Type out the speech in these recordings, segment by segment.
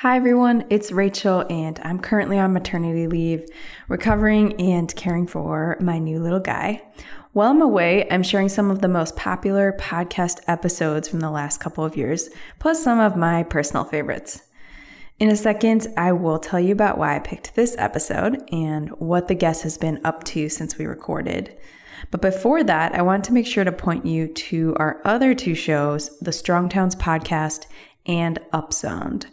Hi, everyone. It's Rachel, and I'm currently on maternity leave, recovering and caring for my new little guy. While I'm away, I'm sharing some of the most popular podcast episodes from the last couple of years, plus some of my personal favorites. In a second, I will tell you about why I picked this episode and what the guest has been up to since we recorded. But before that, I want to make sure to point you to our other two shows, the Strong Towns podcast and Upzoned.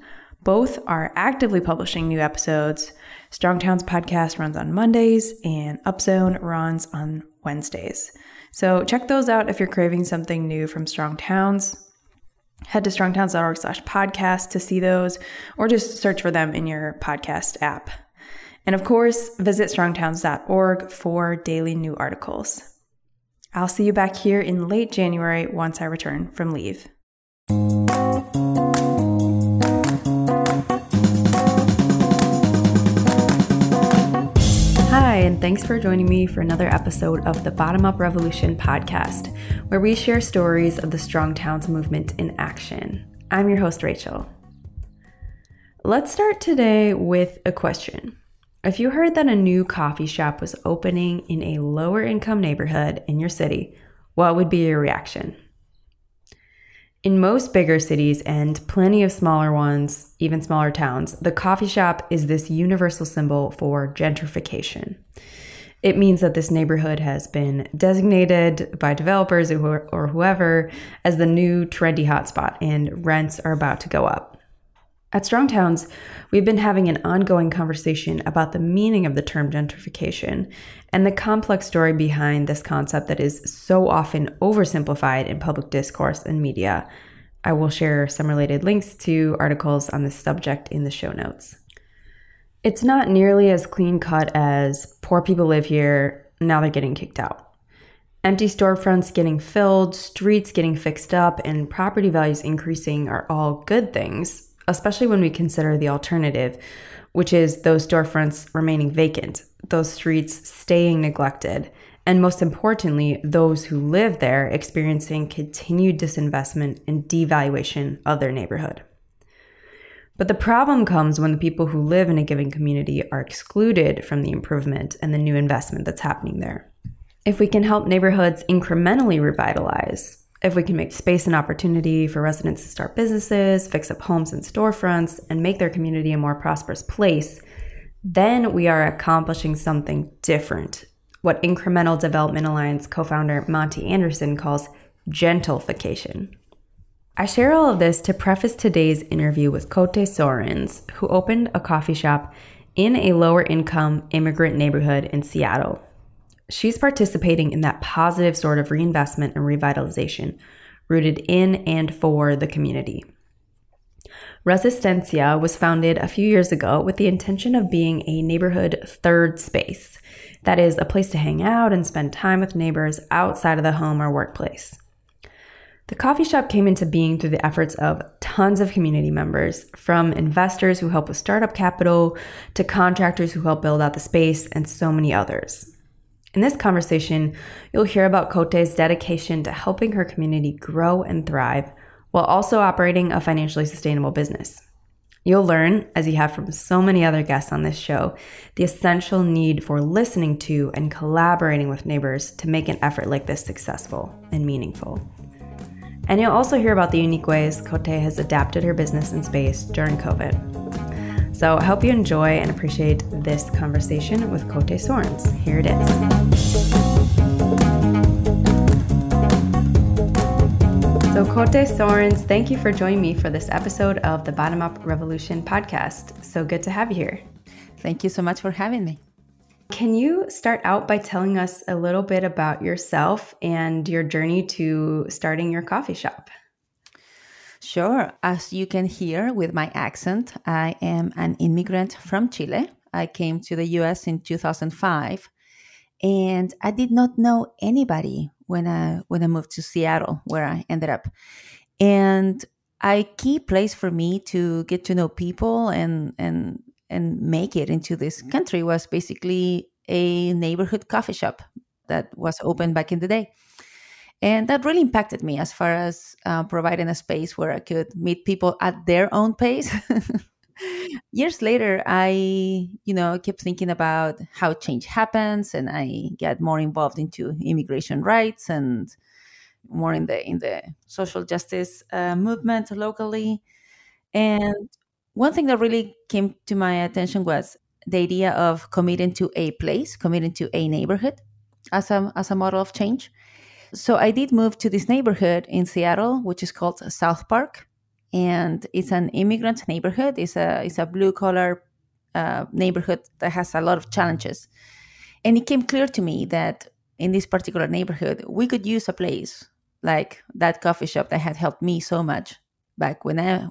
Both are actively publishing new episodes. Strong Towns podcast runs on Mondays and Upzone runs on Wednesdays. So check those out if you're craving something new from Strong Towns. Head to strongtowns.org slash podcast to see those, or just search for them in your podcast app. And of course, visit strongtowns.org for daily new articles. I'll see you back here in late January once I return from leave. Hi, and thanks for joining me for another episode of the Bottom Up Revolution podcast, where we share stories of the Strong Towns movement in action. I'm your host, Rachel. Let's start today with a question. If you heard that a new coffee shop was opening in a lower income neighborhood in your city, what would be your reaction? In most bigger cities and plenty of smaller ones, even smaller towns, the coffee shop is this universal symbol for gentrification. It means that this neighborhood has been designated by developers or whoever as the new trendy hotspot, and rents are about to go up. At Strong Towns, we've been having an ongoing conversation about the meaning of the term gentrification and the complex story behind this concept that is so often oversimplified in public discourse and media. I will share some related links to articles on this subject in the show notes. It's not nearly as clean cut as poor people live here, now they're getting kicked out. Empty storefronts getting filled, streets getting fixed up, and property values increasing are all good things, especially when we consider the alternative, which is those storefronts remaining vacant, those streets staying neglected, and most importantly, those who live there experiencing continued disinvestment and devaluation of their neighborhood. But the problem comes when the people who live in a given community are excluded from the improvement and the new investment that's happening there. If we can help neighborhoods incrementally revitalize, if we can make space and opportunity for residents to start businesses, fix up homes and storefronts, and make their community a more prosperous place, then we are accomplishing something different. What Incremental Development Alliance co founder Monte Anderson calls gentlefication. I share all of this to preface today's interview with Coté Soerens, who opened a coffee shop in a lower income immigrant neighborhood in Seattle she's participating in that positive sort of reinvestment and revitalization rooted in and for the community. Resistencia was founded a few years ago with the intention of being a neighborhood third space. That is, a place to hang out and spend time with neighbors outside of the home or workplace. The coffee shop came into being through the efforts of tons of community members, from investors who help with startup capital to contractors who help build out the space, and so many others. In this conversation, you'll hear about Coté's dedication to helping her community grow and thrive while also operating a financially sustainable business. You'll learn, as you have from so many other guests on this show, the essential need for listening to and collaborating with neighbors to make an effort like this successful and meaningful. And you'll also hear about the unique ways Coté has adapted her business and space during COVID. So I hope you enjoy and appreciate this conversation with Coté Soerens. Here it is. So, Coté Soerens, thank you for joining me for this episode of the Bottom Up Revolution podcast. So good to have you here. Thank you so much for having me. Can you start out by telling us a little bit about yourself and your journey to starting your coffee shop? Sure. As you can hear with my accent, I am an immigrant from Chile. I came to the US in 2005 and I did not know anybody when I when I moved to Seattle where I ended up. And a key place for me to get to know people and and and make it into this country was basically a neighborhood coffee shop that was open back in the day. And that really impacted me as far as uh, providing a space where I could meet people at their own pace. Years later i you know kept thinking about how change happens and i get more involved into immigration rights and more in the in the social justice uh, movement locally. And one thing that really came to my attention was the idea of committing to a place committing to a neighborhood as a, as a model of change so i did move to this neighborhood in seattle which is called south park and it's an immigrant neighborhood. It's a it's a blue collar uh, neighborhood that has a lot of challenges. And it came clear to me that in this particular neighborhood, we could use a place like that coffee shop that had helped me so much back when I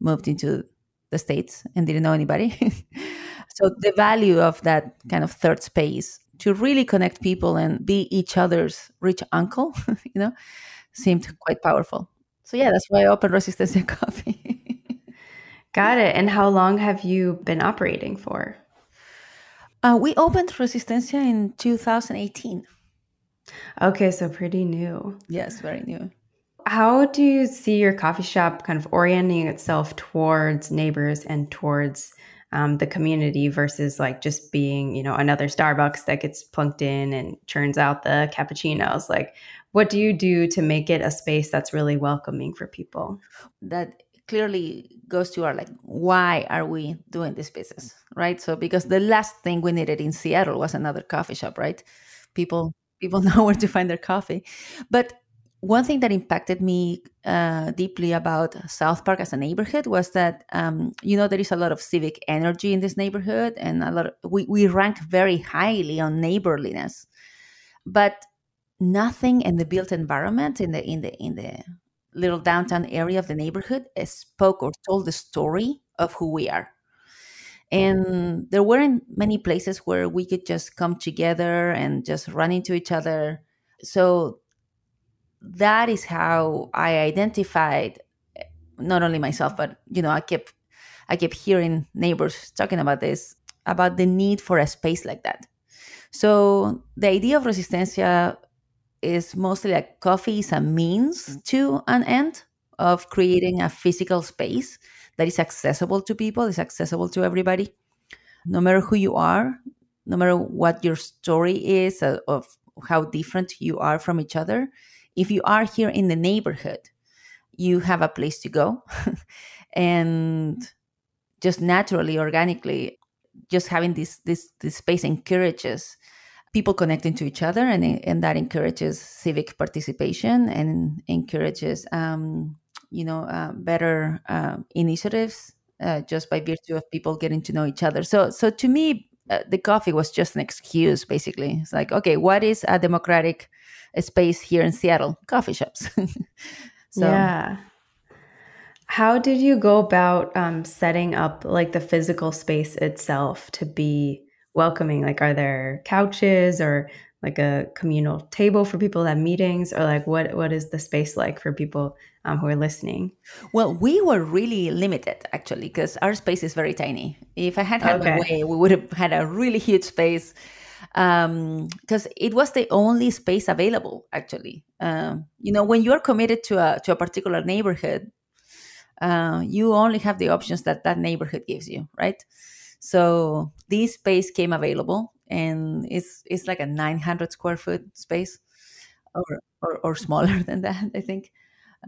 moved into the states and didn't know anybody. so the value of that kind of third space to really connect people and be each other's rich uncle, you know, seemed quite powerful. So yeah, that's why I opened Resistencia Coffee. Got it. And how long have you been operating for? Uh, we opened Resistencia in 2018. Okay, so pretty new. Yes, very new. How do you see your coffee shop kind of orienting itself towards neighbors and towards um, the community versus like just being, you know, another Starbucks that gets plunked in and churns out the cappuccinos? Like, what do you do to make it a space that's really welcoming for people? That clearly goes to our like why are we doing this business right? So because the last thing we needed in seattle was another coffee shop right? People people know where to find their coffee. But one thing that impacted me uh, deeply about South Park as a neighborhood was that um, you know there is a lot of civic energy in this neighborhood, and a lot of, we we rank very highly on neighborliness, but nothing in the built environment in the in the in the little downtown area of the neighborhood spoke or told the story of who we are. And there weren't many places where we could just come together and just run into each other. So that is how i identified not only myself but you know i kept i kept hearing neighbors talking about this about the need for a space like that so the idea of resistencia is mostly like coffee is a means mm. to an end of creating a physical space that is accessible to people, is accessible to everybody, no matter who you are, no matter what your story is uh, of how different you are from each other. If you are here in the neighborhood, you have a place to go. and just naturally, organically, just having this this this space encourages people connecting to each other, and, and that encourages civic participation and encourages, um, you know, uh, better uh, initiatives uh, just by virtue of people getting to know each other. So, so to me, uh, the coffee was just an excuse. Basically, it's like, okay, what is a democratic space here in Seattle? Coffee shops. so, yeah. How did you go about um, setting up like the physical space itself to be welcoming? Like, are there couches or like a communal table for people that have meetings, or like what what is the space like for people um, who are listening? Well, we were really limited actually because our space is very tiny. If I had had okay. my way, we would have had a really huge space because um, it was the only space available actually. Um, you know, when you are committed to a to a particular neighborhood, uh, you only have the options that that neighborhood gives you, right? So this space came available, and it's it's like a 900 square foot space, or or, or smaller than that. I think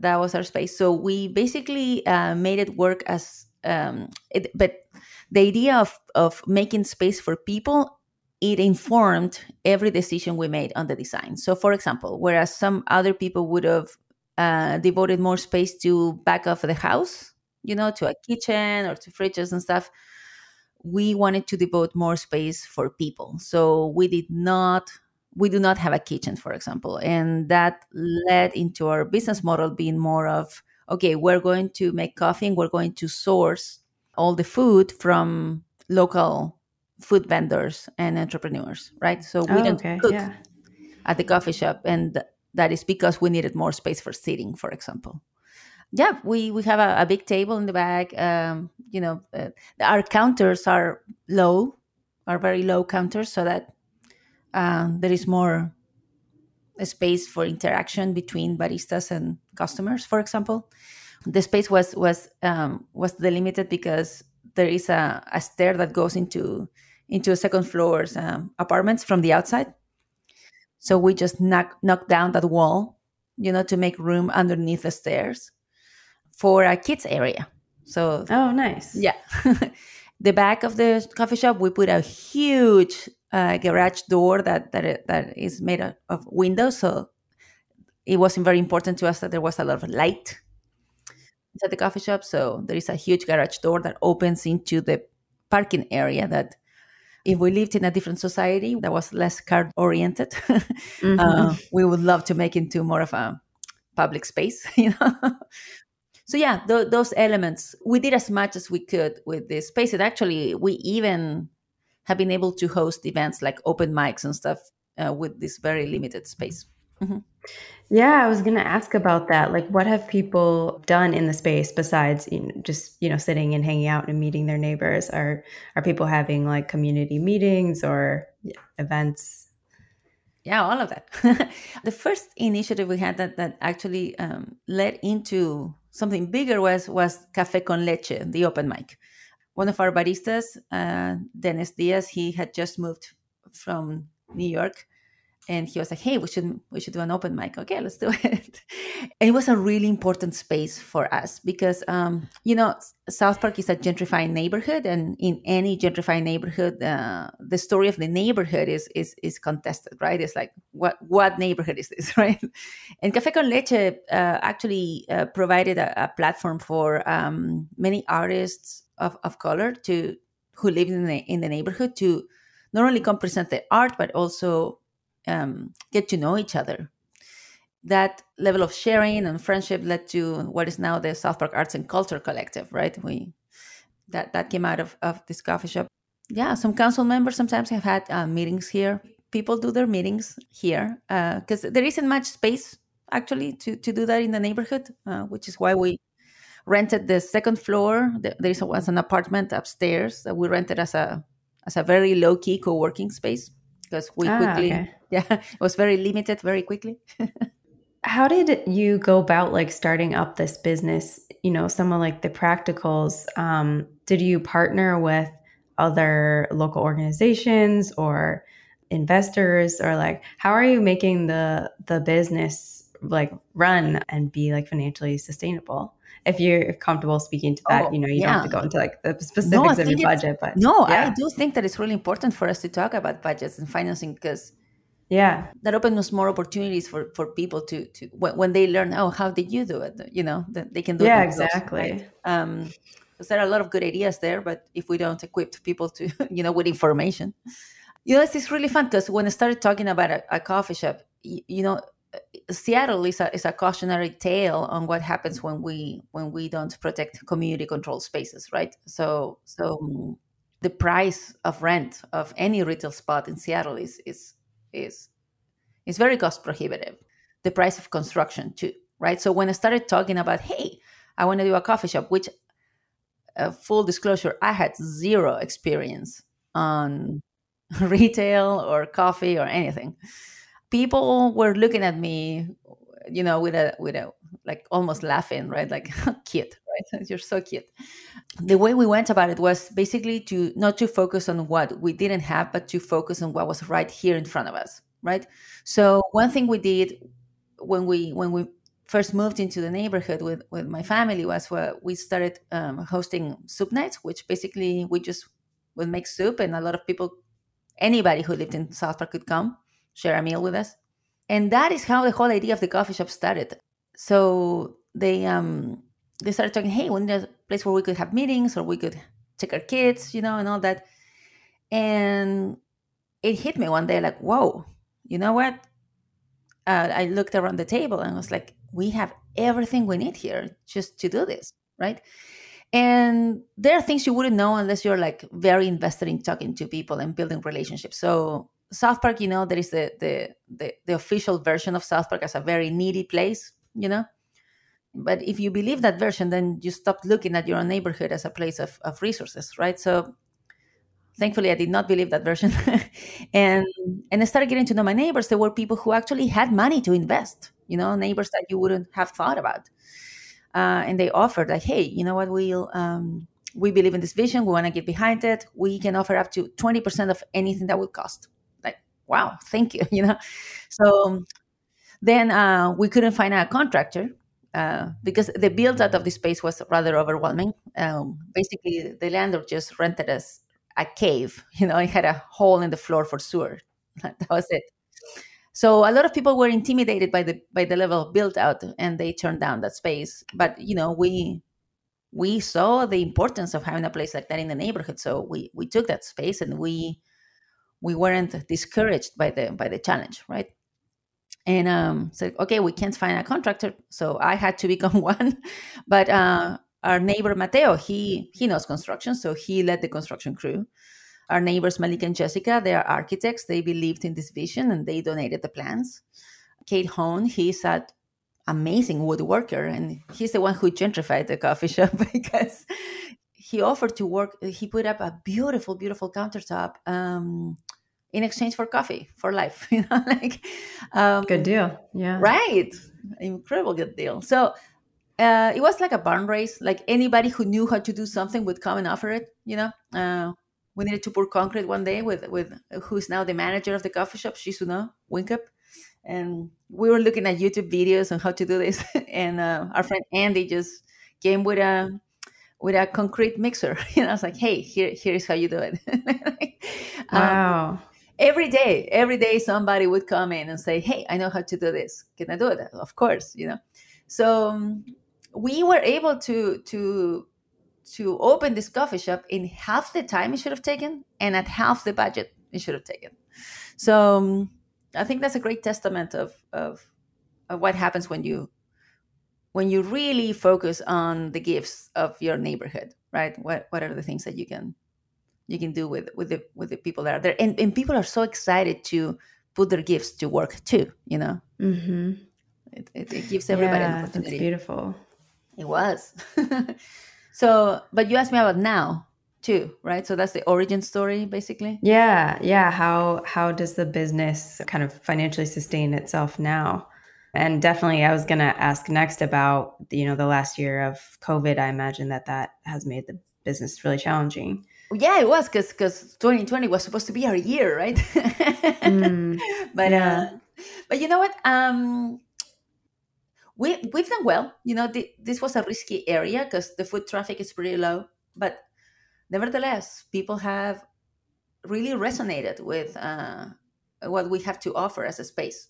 that was our space. So we basically uh, made it work as, um, it, but the idea of of making space for people it informed every decision we made on the design. So, for example, whereas some other people would have uh, devoted more space to back of the house, you know, to a kitchen or to fridges and stuff, we wanted to devote more space for people. So we did not we do not have a kitchen, for example. And that led into our business model being more of okay, we're going to make coffee and we're going to source all the food from local food vendors and entrepreneurs, right? So we oh, don't okay. cook yeah. at the coffee shop. And that is because we needed more space for sitting, for example yeah, we we have a, a big table in the back. Um, you know, uh, our counters are low, are very low counters, so that um, there is more space for interaction between baristas and customers. For example, the space was was um, was delimited because there is a, a stair that goes into into a second floor's um, apartments from the outside. So we just knock knock down that wall, you know, to make room underneath the stairs for a kids area. So oh, nice. Yeah, the back of the coffee shop we put a huge uh, garage door that that that is made of windows. So it wasn't very important to us that there was a lot of light inside the coffee shop. So there is a huge garage door that opens into the parking area that if we lived in a different society that was less car oriented, mm-hmm. uh, we would love to make into more of a public space, you know. so yeah, th- those elements we did as much as we could with this space. And actually, we even have been able to host events like open mics and stuff uh, with this very limited space. Mm-hmm. Yeah, I was going to ask about that. Like, what have people done in the space besides you know, just you know sitting and hanging out and meeting their neighbors? Are are people having like community meetings or events? Yeah, all of that. the first initiative we had that that actually um, led into something bigger was was Café con Leche, the open mic. One of our baristas, uh, Dennis Diaz, he had just moved from New York and he was like hey we should we should do an open mic. Okay let's do it. And it was a really important space for us because um, you know south park is a gentrifying neighborhood and in any gentrifying neighborhood uh, the story of the neighborhood is is is contested right? It's like what what neighborhood is this right? And cafe con leche uh, actually uh, provided a, a, platform for um, many artists of, of color to who live in the, in the neighborhood to not only come present the art but also um, get to know each other. That level of sharing and friendship led to what is now the South Park Arts and Culture Collective, right? We that that came out of, of this coffee shop. Yeah, some council members sometimes have had uh, meetings here. People do their meetings here because uh, there isn't much space actually to, to do that in the neighborhood, uh, which is why we rented the second floor. There was an apartment upstairs that we rented as a as a very low key co working space because we ah, quickly okay. yeah it was very limited very quickly how did you go about like starting up this business you know some of like the practicals um, did you partner with other local organizations or investors or like how are you making the the business like run and be like financially sustainable if you're comfortable speaking to that, oh, you know, you yeah. don't have to go into like the specifics no, of your budget. But no, yeah. I do think that it's really important for us to talk about budgets and financing because yeah, that opens more opportunities for for people to to when, when they learn, oh, how did you do it? You know, that they can do yeah, it. exactly. Right? Um, because there are a lot of good ideas there, but if we don't equip people to, you know, with information, you know, it's really fun because when I started talking about a, a coffee shop, you, you know, Seattle is a is a cautionary tale on what happens when we when we don't protect community controlled spaces, right? So so um, the price of rent of any retail spot in Seattle is is is is very cost prohibitive. The price of construction too, right? So when I started talking about, hey, I want to do a coffee shop, which uh, full disclosure, I had zero experience on retail or coffee or anything people were looking at me you know with a with a like almost laughing right like right you're so cute the way we went about it was basically to not to focus on what we didn't have but to focus on what was right here in front of us right so one thing we did when we when we first moved into the neighborhood with with my family was where we started um, hosting soup nights which basically we just would make soup and a lot of people anybody who lived in south park could come share a meal with us. And that is how the whole idea of the coffee shop started. So they um they started talking, hey, we need a place where we could have meetings or we could take our kids, you know, and all that. And it hit me one day like, whoa, you know what? Uh, I looked around the table and was like, we have everything we need here just to do this, right? And there are things you wouldn't know unless you're like very invested in talking to people and building relationships. So South Park, you know, there is the, the, the the official version of South Park as a very needy place, you know. But if you believe that version, then you stop looking at your neighborhood as a place of, of resources, right? So thankfully I did not believe that version. and and I started getting to know my neighbors. There were people who actually had money to invest, you know, neighbors that you wouldn't have thought about. Uh, and they offered like, hey, you know what, we'll um, we believe in this vision. We want to get behind it. We can offer up to 20% of anything that would cost. Like, wow, thank you. You know, so then uh, we couldn't find a contractor uh, because the build out of the space was rather overwhelming. Um, basically, the landlord just rented us a cave. You know, it had a hole in the floor for sewer. that was it. So a lot of people were intimidated by the by the level of build out, and they turned down that space. But you know, we we saw the importance of having a place like that in the neighborhood, so we we took that space, and we we weren't discouraged by the by the challenge, right? And um, said, okay, we can't find a contractor, so I had to become one. But uh, our neighbor Mateo, he he knows construction, so he led the construction crew. Our neighbors Malik and Jessica, they are architects. They believed in this vision and they donated the plans. Kate Hone, he's an amazing woodworker, and he's the one who gentrified the coffee shop because he offered to work. He put up a beautiful, beautiful countertop. Um, in exchange for coffee for life you know like um, good deal yeah. right. Incredible good deal. So uh, it was like a barn race like anybody who knew how to do something would come and offer it you know? Uh, we needed to pour concrete one day with with who's now the manager of the coffee shop Shisuno Winkup. And we were looking at YouTube videos on how to do this. And uh, our friend Andy just came with a with a concrete mixer. You know I was like hey here here's how you do it. Um, wow every day every day somebody would come in and say hey i know how to do this. Can i do it? Of course you know? So um, we were able to to to open this coffee shop in half the time it should have taken and at half the budget it should have taken. So um, i think that's a great testament of, of of what happens when you when you really focus on the gifts of your neighborhood right? What what are the things that you can you can do with with the with the people that are there. And, and people are so excited to put their gifts to work too you know? Mm-hmm. it, it, it, gives everybody yeah, that's beautiful. It was. So but you asked me about now too right? So that's the origin story basically? Yeah yeah. How how does the business kind of financially sustain itself now? And definitely i was going to ask next about you know the last year of covid. I imagine that that has made the business really challenging yeah, it was because because 2020 was supposed to be our year, right? mm, but yeah. uh, but you know what? Um, we we've done well. You know, the, this was a risky area because the foot traffic is pretty low, but nevertheless, people have really resonated with uh, what we have to offer as a space.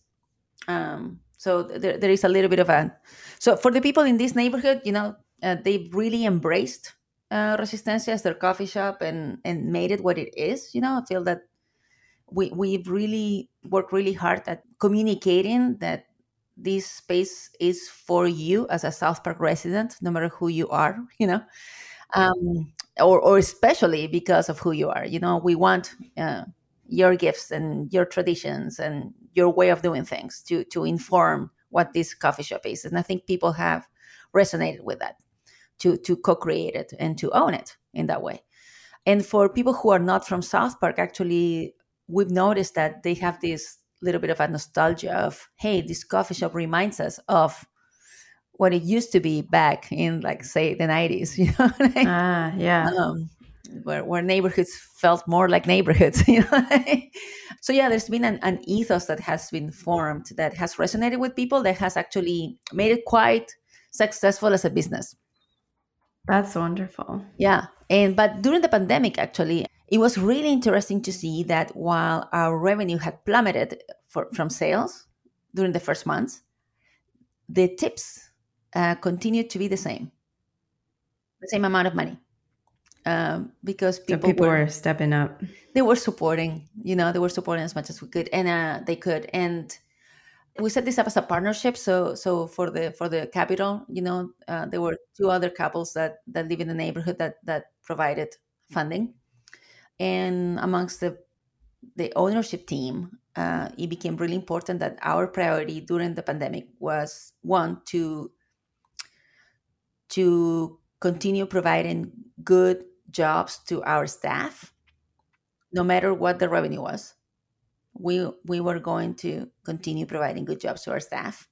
Um, so there, there is a little bit of a so for the people in this neighborhood, you know, uh, they've really embraced uh, Resistencia as their coffee shop and and made it what it is. You know, I feel that we we've really worked really hard at communicating that this space is for you as a South Park resident, no matter who you are. You know. Um, or, or especially because of who you are. You know, we want uh, your gifts and your traditions and your way of doing things to to inform what this coffee shop is. And I think people have resonated with that to to co-create it and to own it in that way. And for people who are not from South Park, actually, we've noticed that they have this little bit of a nostalgia of, hey, this coffee shop reminds us of what it used to be back in, like, say, the 90s, you know? ah, yeah. Um, where, where neighborhoods felt more like neighborhoods, you know? so, yeah, there's been an, an ethos that has been formed that has resonated with people, that has actually made it quite successful as a business. That's wonderful. Yeah. And but during the pandemic actually, it was really interesting to see that while our revenue had plummeted for, from sales during the first months, the tips uh, continued to be the same, the same amount of money, um, because people, so people were, were, stepping up. They were supporting, you know, they were supporting as much as we could, and uh, they could. And we set this up as a partnership so so for the for the capital you know uh, there were two other couples that that live in the neighborhood that that provided funding. And amongst the the ownership team uh, it became really important that our priority during the pandemic was one to to continue providing good jobs to our staff no matter what the revenue was we we were going to continue providing good jobs to our staff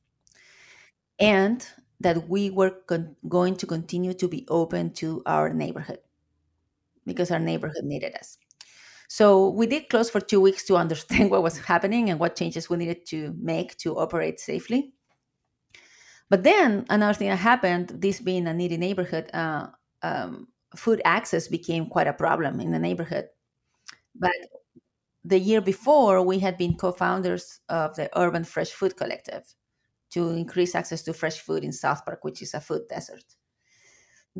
and that we were con- going to continue to be open to our neighborhood because our neighborhood needed us. So we did close for two weeks to understand what was happening and what changes we needed to make to operate safely. But then another thing that happened, this being a needy neighborhood, uh, um, food access became quite a problem in the neighborhood. But the year before, we had been co founders of the Urban Fresh Food Collective to increase access to fresh food in South Park, which is a food desert.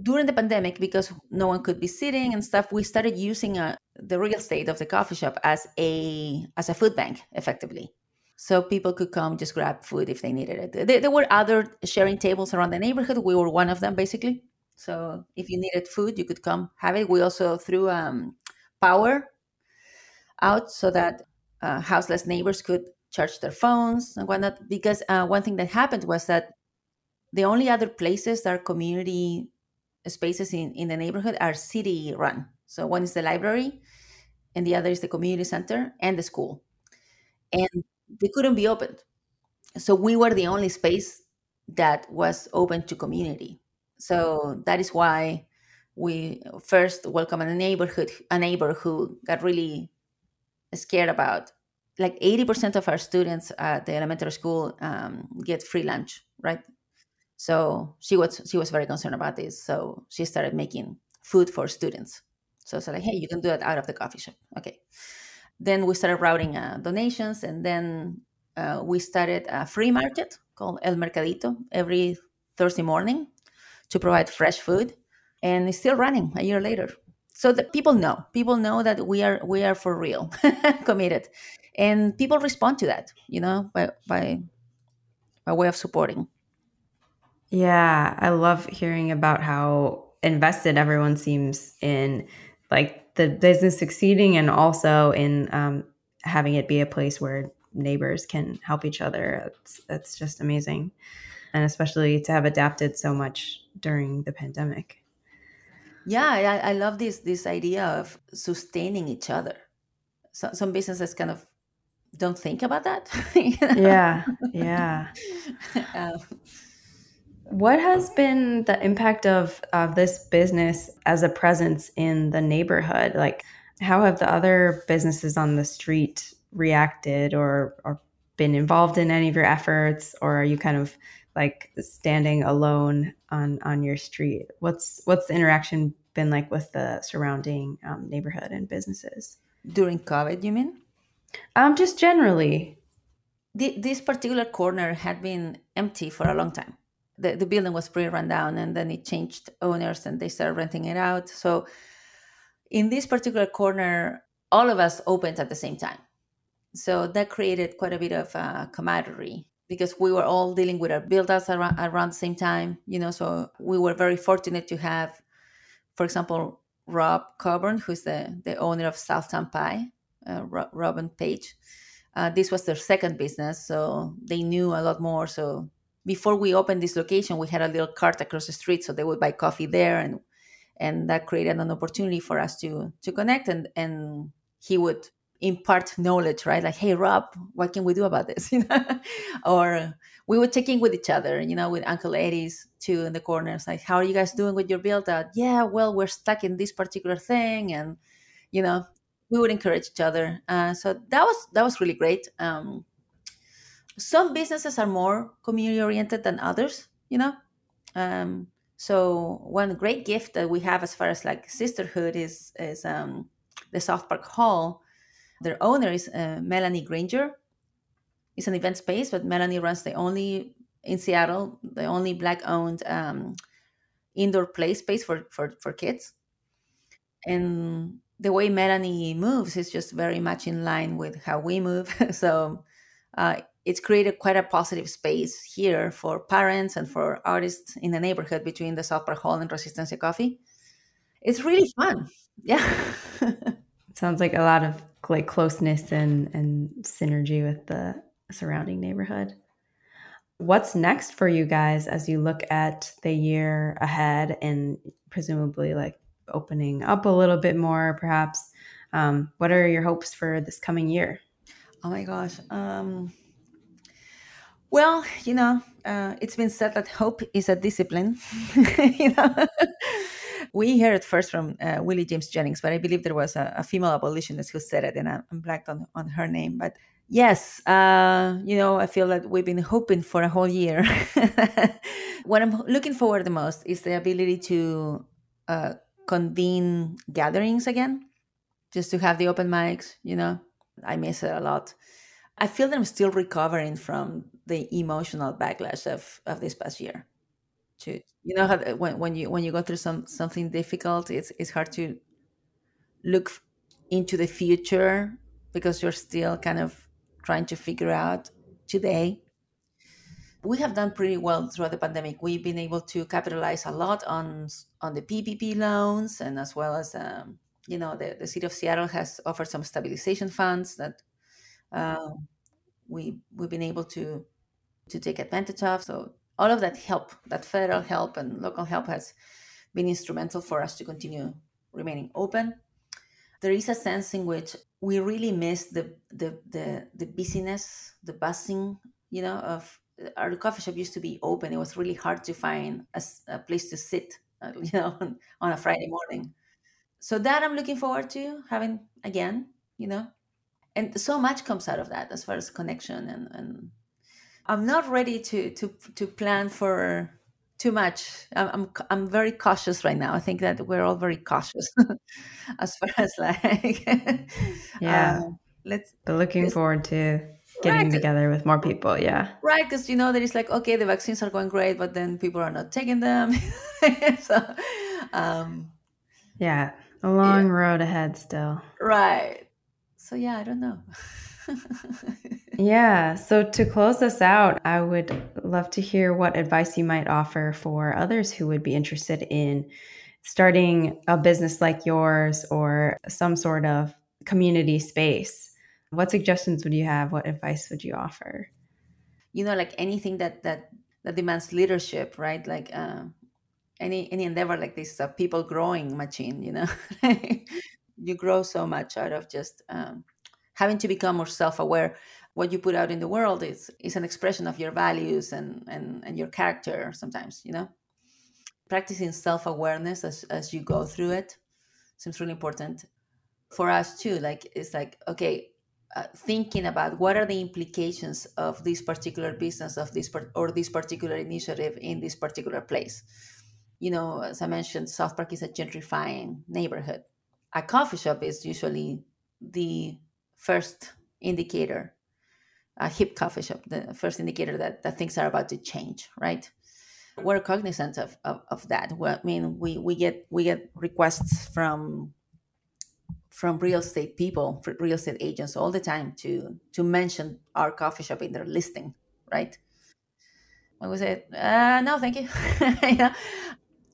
During the pandemic, because no one could be sitting and stuff, we started using uh, the real estate of the coffee shop as a as a food bank, effectively. So people could come just grab food if they needed it. There, there were other sharing tables around the neighborhood. We were one of them, basically. So if you needed food, you could come have it. We also threw um, power out so that uh, houseless neighbors could charge their phones and whatnot. Because uh, one thing that happened was that the only other places that are community spaces in, in the neighborhood are city run. So one is the library, and the other is the community center and the school. And they couldn't be opened. So we were the only space that was open to community. So that is why we first welcomed a neighborhood, a neighbor who got really scared about. Like 80% of our students at the elementary school um, get free lunch right? So she was she was very concerned about this so she started making food for students. So it's like hey you can do that out of the coffee shop. Okay. Then we started routing uh, donations and then uh, we started a free market called el mercadito every thursday morning to provide fresh food and it's still running a year later so that people know people know that we are we are for real committed. And people respond to that you know by by by way of supporting. Yeah i love hearing about how invested everyone seems in like the business succeeding and also in um, having it be a place where neighbors can help each other. It's, it's just amazing. And especially to have adapted so much during the pandemic yeah, I, I love this this idea of sustaining each other. So, some businesses kind of don't think about that. Yeah, yeah. um, what has been the impact of of this business as a presence in the neighborhood? Like, how have the other businesses on the street reacted or or been involved in any of your efforts, or are you kind of like standing alone on on your street? What's what's the interaction been like with the surrounding um, neighborhood and businesses? During covid you mean? Um just generally. The, this particular corner had been empty for a long time. The, the building was pretty run down and then it changed owners and they started renting it out. So in this particular corner all of us opened at the same time. So that created quite a bit of uh, camaraderie because we were all dealing with our build outs around, around the same time, you know, so we were very fortunate to have, for example, Rob Coburn, who's the, the owner of Southtown Pie, uh, Rob and Paige. Uh, this was their second business, so they knew a lot more. So before we opened this location, we had a little cart across the street, so they would buy coffee there, and and that created an opportunity for us to to connect. And and he would impart knowledge, right? Like, hey, Rob, what can we do about this? You know, or we would check in with each other, you know, with Uncle Eddie's too in the corners. Like, how are you guys doing with your build out? Yeah, well, we're stuck in this particular thing, and you know, we would encourage each other. Uh, so that was that was really great. Um, some businesses are more community oriented than others, you know. Um, so one great gift that we have as far as like sisterhood is is um, the South Park Hall their owner is uh, Melanie Granger. It's an event space, but Melanie runs the only in Seattle, the only black-owned um, indoor play space for, for for kids. And the way Melanie moves is just very much in line with how we move. so uh, it's created quite a positive space here for parents and for artists in the neighborhood between the South Park Hall and Resistencia Coffee. It's really fun. Yeah. Sounds like a lot of like closeness and and synergy with the surrounding neighborhood. What's next for you guys as you look at the year ahead and presumably like opening up a little bit more, perhaps? Um, what are your hopes for this coming year? Oh my gosh. Um, well, you know, uh, it's been said that hope is a discipline. you know, we heard it first from uh, Willie James Jennings, but I believe there was a, a female abolitionist who said it, and I'm, I'm blanked on, on her name. But yes, uh, you know, I feel that we've been hoping for a whole year. what I'm looking forward the most is the ability to uh, convene gatherings again, just to have the open mics. You know, I miss it a lot. I feel that I'm still recovering from the emotional backlash of, of this past year. To you know how when, when you when you go through some something difficult, it's it's hard to look into the future because you're still kind of trying to figure out today. We have done pretty well throughout the pandemic. We've been able to capitalize a lot on on the PPP loans, and as well as um, you know the, the city of Seattle has offered some stabilization funds that uh, we we've been able to to take advantage of. So all of that help, that federal help and local help, has been instrumental for us to continue remaining open. There is a sense in which we really miss the the the, the busyness, the buzzing, you know, of our coffee shop used to be open. It was really hard to find a, a place to sit, uh, you know, on, on a Friday morning. So that I'm looking forward to having again, you know, and so much comes out of that as far as connection and, and i'm not ready to to to plan for too much. I'm i'm, I'm very cautious right now. I think that we're all very cautious as far as like yeah. uh, let's but looking forward to getting right. together with more people yeah. Right because you know that it's like okay the vaccines are going great but then people are not taking them. So um yeah a long yeah. road ahead still. Right. So yeah, I don't know. yeah. So to close this out, I would love to hear what advice you might offer for others who would be interested in starting a business like yours or some sort of community space. What suggestions would you have? What advice would you offer? You know, like anything that that that demands leadership, right? Like uh, any any endeavor like this is a people growing machine. You know, you grow so much out of just um, having to become more self-aware what you put out in the world is is an expression of your values and and, and your character sometimes you know? Practicing self-awareness as, as you go through it seems really important for us too like it's like okay uh, thinking about what are the implications of this particular business of this or this particular initiative in this particular place. You know as i mentioned south park is a gentrifying neighborhood. A coffee shop is usually the first indicator a hip coffee shop the first indicator that, that things are about to change right? We're cognizant of, of, of that. I mean we, we get we get requests from from real estate people real estate agents all the time to to mention our coffee shop in their listing right? I would say, uh, no, thank you. you know,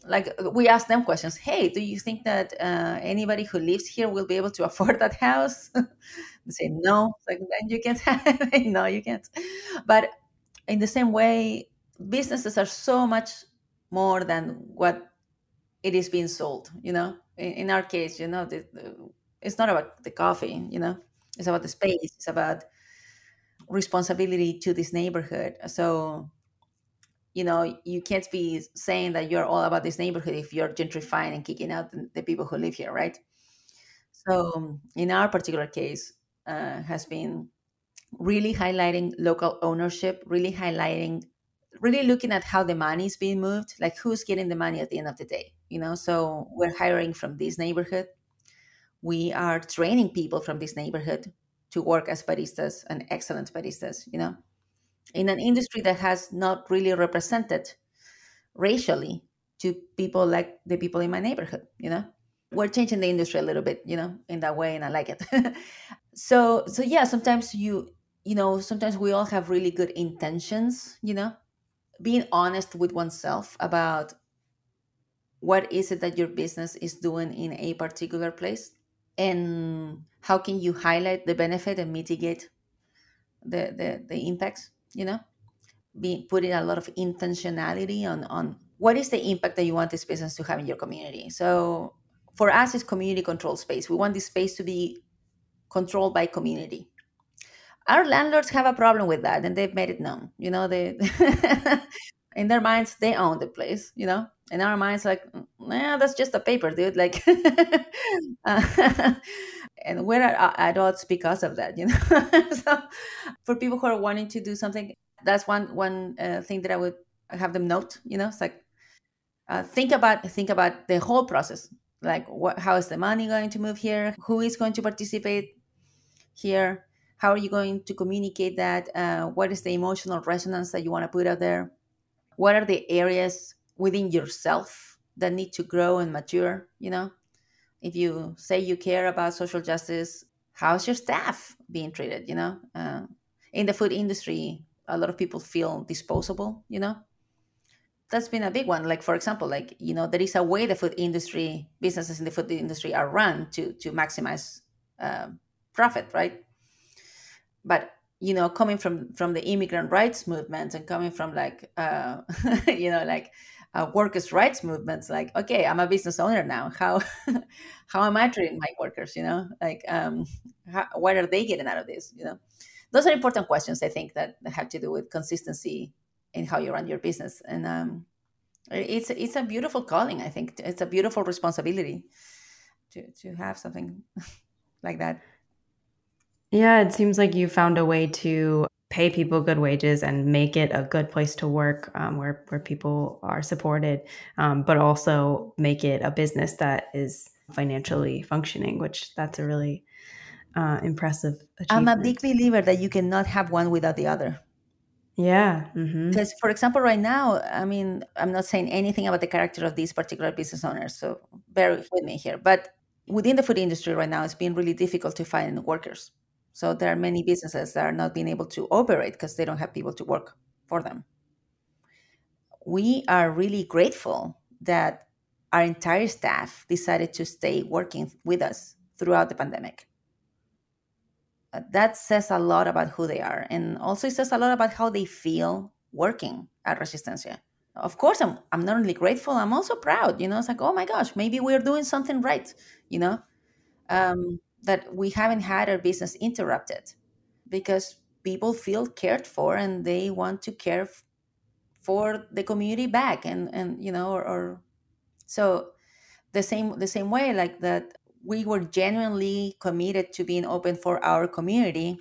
like we ask them questions. Hey do you think that uh, anybody who lives here will be able to afford that house? They say no. Like then you can't no you can't. But in the same way businesses are so much more than what it is being sold you know? In, in our case you know the, the, it's not about the coffee you know? It's about the space. It's about responsibility to this neighborhood. So you know you can't be saying that you're all about this neighborhood if you're gentrifying and kicking out the, people who live here right? So in our particular case uh, has been really highlighting local ownership really highlighting really looking at how the money is being moved like who's getting the money at the end of the day you know? So we're hiring from this neighborhood. We are training people from this neighborhood to work as baristas and excellent baristas you know in an industry that has not really represented racially to people like the people in my neighborhood you know? We're changing the industry a little bit you know in that way and i like it. So so yeah sometimes you you know sometimes we all have really good intentions you know? Being honest with oneself about what is it that your business is doing in a particular place and how can you highlight the benefit and mitigate the the, the impacts you know be putting a lot of intentionality on on what is the impact that you want this business to have in your community. So for us it's community control space. We want this space to be controlled by community. Our landlords have a problem with that and they've made it known you know they in their minds they own the place you know? In our minds like nah that's just a paper dude like uh, and we're adults because of that you know? So for people who are wanting to do something that's one one uh, thing that i would have them note you know? It's like uh, think about think about the whole process. Like what how is the money going to move here? Who is going to participate here? How are you going to communicate that? Uh, what is the emotional resonance that you want to put out there? What are the areas within yourself that need to grow and mature you know if you say you care about social justice how's your staff being treated you know? Uh, in the food industry a lot of people feel disposable you know? That's been a big one. Like for example like you know there is a way the food industry businesses in the food industry are run to to maximize uh, profit right? But you know coming from from the immigrant rights movement and coming from like uh, you know like uh, workers rights movements like okay i'm a business owner now. How how am i treating my workers you know? Like um how, what are they getting out of this you know? Those are important questions i think that have to do with consistency in how you run your business. And um it's it's a beautiful calling i think. It's a beautiful responsibility to to have something like that. Yeah, it seems like you found a way to pay people good wages and make it a good place to work um, where, where people are supported, um, but also make it a business that is financially functioning, which that's a really uh, impressive I'm a big believer that you cannot have one without the other. Yeah. Mm-hmm. Because, for example, right now, I mean, I'm not saying anything about the character of these particular business owners, so bear with me here. But within the food industry right now, it's been really difficult to find workers. So there are many businesses that are not being able to operate because they don't have people to work for them. We are really grateful that our entire staff decided to stay working with us throughout the pandemic. Uh, that says a lot about who they are and also it says a lot about how they feel working at Resistencia. Of course, I'm, I'm not only grateful, I'm also proud. You know, it's like, oh my gosh, maybe we're doing something right, you know? Um, that we haven't had our business interrupted because people feel cared for and they want to care for the community back and and you know or, or so the same the same way like that we were genuinely committed to being open for our community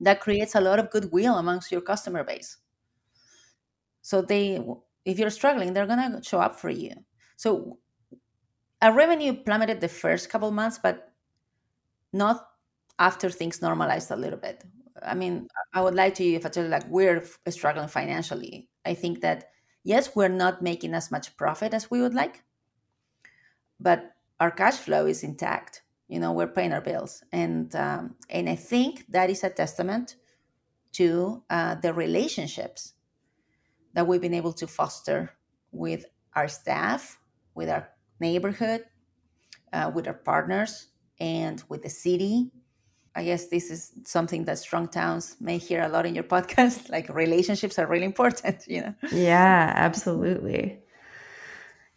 that creates a lot of goodwill amongst your customer base. So they if you're struggling they're going to show up for you. So our revenue plummeted the first couple months but not after things normalized a little bit. I mean, I would like to you if I tell you like we're struggling financially. I think that yes, we're not making as much profit as we would like, but our cash flow is intact. You know, we're paying our bills, and um, and I think that is a testament to uh, the relationships that we've been able to foster with our staff, with our neighborhood, uh, with our partners, and with the city. I guess this is something that Strong Towns may hear a lot in your podcast. Like relationships are really important, you know? Yeah, absolutely.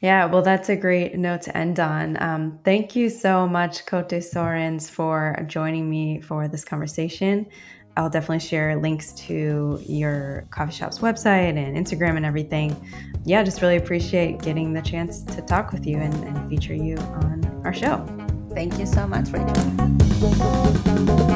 Yeah, well, that's a great note to end on. Um, thank you so much, Coté Soerens, for joining me for this conversation. I'll definitely share links to your coffee shop's website and Instagram and everything. Yeah, just really appreciate getting the chance to talk with you and, and feature you on our show. Thank you so much, Rachel.